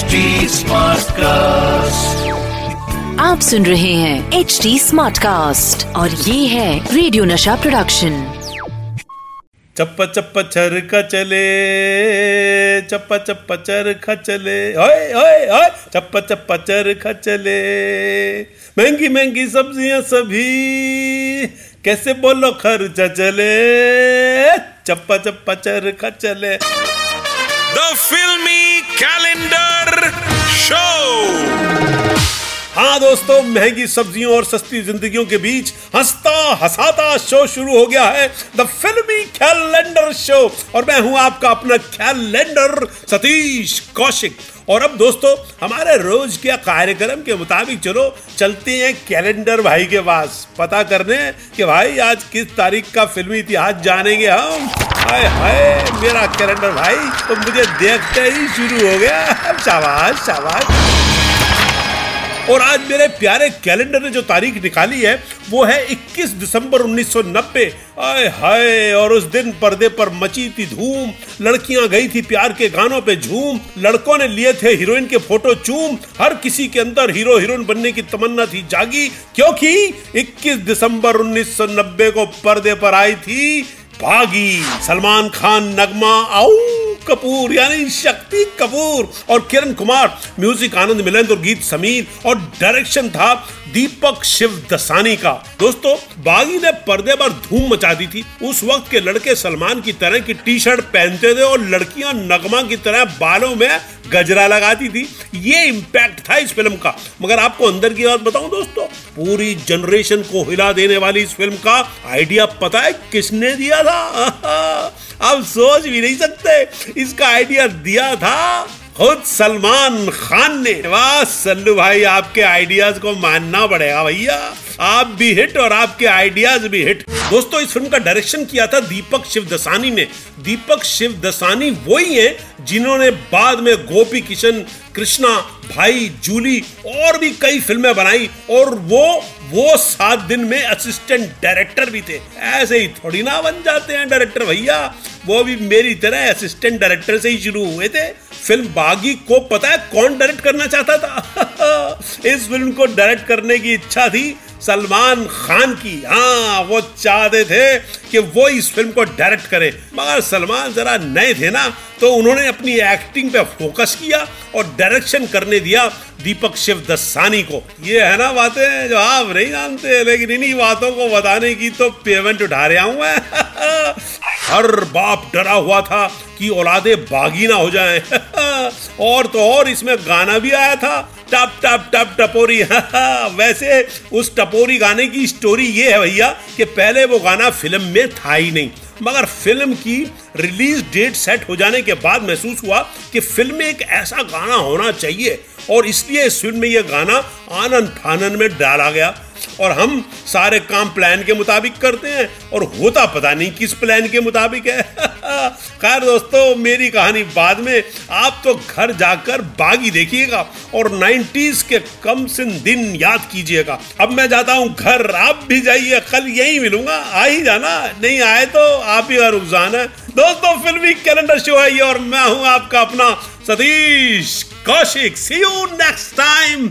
HD Smartcast. आप सुन रहे हैं एच डी स्मार्ट कास्ट और ये है रेडियो नशा प्रोडक्शन चप्पा चप्पा चरखा चले चप्पा चप्पा चरखा चले ओए ओए ओए चप्पा चप्पा चरखा चले। महँगी महँगी सब्ज़ियाँ सभी कैसे बोलो खर्चा चले? चप्पा चप्पा चरखा चले। The Filmy Calendar Show. हाँ दोस्तों, महँगी सब्जियों और सस्ती जिंदगियों के बीच हंसता हंसाता शो शुरू हो गया है द फिल्मी कैलेंडर शो और मैं हूँ आपका अपना कैलेंडर सतीश कौशिक। और अब दोस्तों, हमारे रोज के कार्यक्रम के मुताबिक चलो, चलते हैं कैलेंडर भाई के पास। पता करने कि भाई, आज किस तारीख का फिल्मी इतिहास जानेंगे हम? हाय हाय, मेरा कैलेंडर भाई तो मुझे देखते ही शुरू हो गया। शाबाश शाबाश। और आज मेरे प्यारे कैलेंडर ने जो तारीख निकाली है, वो है 21 दिसंबर 1990 आय हाय, और उस दिन पर्दे पर मची थी धूम, लड़कियाँ गई थी प्यार के गानों पे झूम, लड़कों ने लिए थे हीरोइन के फ़ोटो चूम, हर किसी के अंदर हीरो हीरोइन बनने की तमन्ना थी जागी, क्योंकि 21 दिसंबर 1990 को पर्दे पर आई थी भागी। सलमान खान, नगमा, आऊ। कपूर, यानी शक्ति कपूर और किरण कुमार। म्यूज़िक आनंद मिलन और गीत समीर और डायरेक्शन था दीपक शिव दसानी का। दोस्तों, बागी ने पर्दे पर धूम मचा दी थी। उस वक्त के लड़के सलमान की तरह की टी शर्ट पहनते थे और लड़कियाँ नगमा की तरह बालों में गजरा लगाती थी। ये इम्पैक्ट था इस फ़िल्म का। मगर आपको अंदर की बात बताऊँ दोस्तों, पूरी जनरेशन को हिला देने वाली इस फ़िल्म का आइडिया पता है किसने दिया था? आप सोच भी नहीं सकते। इसका आइडिया दिया था खुद सलमान खान ने। वाह, सल्लू भाई, आपके आइडियाज़ को मानना पड़ेगा भैया। आप भी हिट और आपके आइडियाज़ भी हिट दोस्तों, इस फ़िल्म का डायरेक्शन किया था दीपक शिवदसानी ने। दीपक शिवदसानी वही है जिन्होंने बाद में गोपी किशन, कृष्णा, भाई, जूली और भी कई फ़िल्में बनाई और वो वो सात दिन में असिस्टेंट डायरेक्टर भी थे। ऐसे ही थोड़ी ना बन जाते हैं डायरेक्टर भैया। वो भी मेरी तरह असिस्टेंट डायरेक्टर से ही शुरू हुए थे। फ़िल्म बागी को पता है कौन डायरेक्ट करना चाहता था? इस फ़िल्म को डायरेक्ट करने की इच्छा थी सलमान खान की। हाँ वो चाहते थे कि वो इस फ़िल्म को डायरेक्ट करे। मगर सलमान जरा नए थे ना तो उन्होंने अपनी एक्टिंग पे फोकस किया और डायरेक्शन करने दिया दीपक शिव दसानी को। ये है ना बातें जो आप नहीं जानते, लेकिन इन्हीं बातों को बताने की तो पेमेंट उठा रहा हूँ मैं। हर बाप डरा हुआ था कि औलादे बागी ना हो जाएँ। और तो और इसमें गाना भी आया था टप टप टप, टपोरी। वैसे उस टपोरी गाने की स्टोरी ये है भैया कि पहले वो गाना फ़िल्म में था ही नहीं। मगर फ़िल्म की रिलीज़ डेट सेट हो जाने के बाद महसूस हुआ कि फ़िल्म में एक ऐसा गाना होना चाहिए और इसलिए इस फ़िल्म में यह गाना आनंद फानन में डाला गया। और हम सारे काम प्लान के मुताबिक करते हैं, और होता पता नहीं किस प्लान के मुताबिक है। खैर दोस्तों, मेरी कहानी बाद में। आप तो घर जाकर बागी देखिएगा, और 90s के कम सिन दिन याद कीजिएगा। अब मैं जाता हूँ घर, आप भी जाइए, कल यही मिलूँगा। आ ही जाना, नहीं आए तो आप ही का रुझान है। दोस्तों फिल्मी कैलेंडर शो है ये, और मैं हूँ आपका अपना Satish Kaushik. See you next time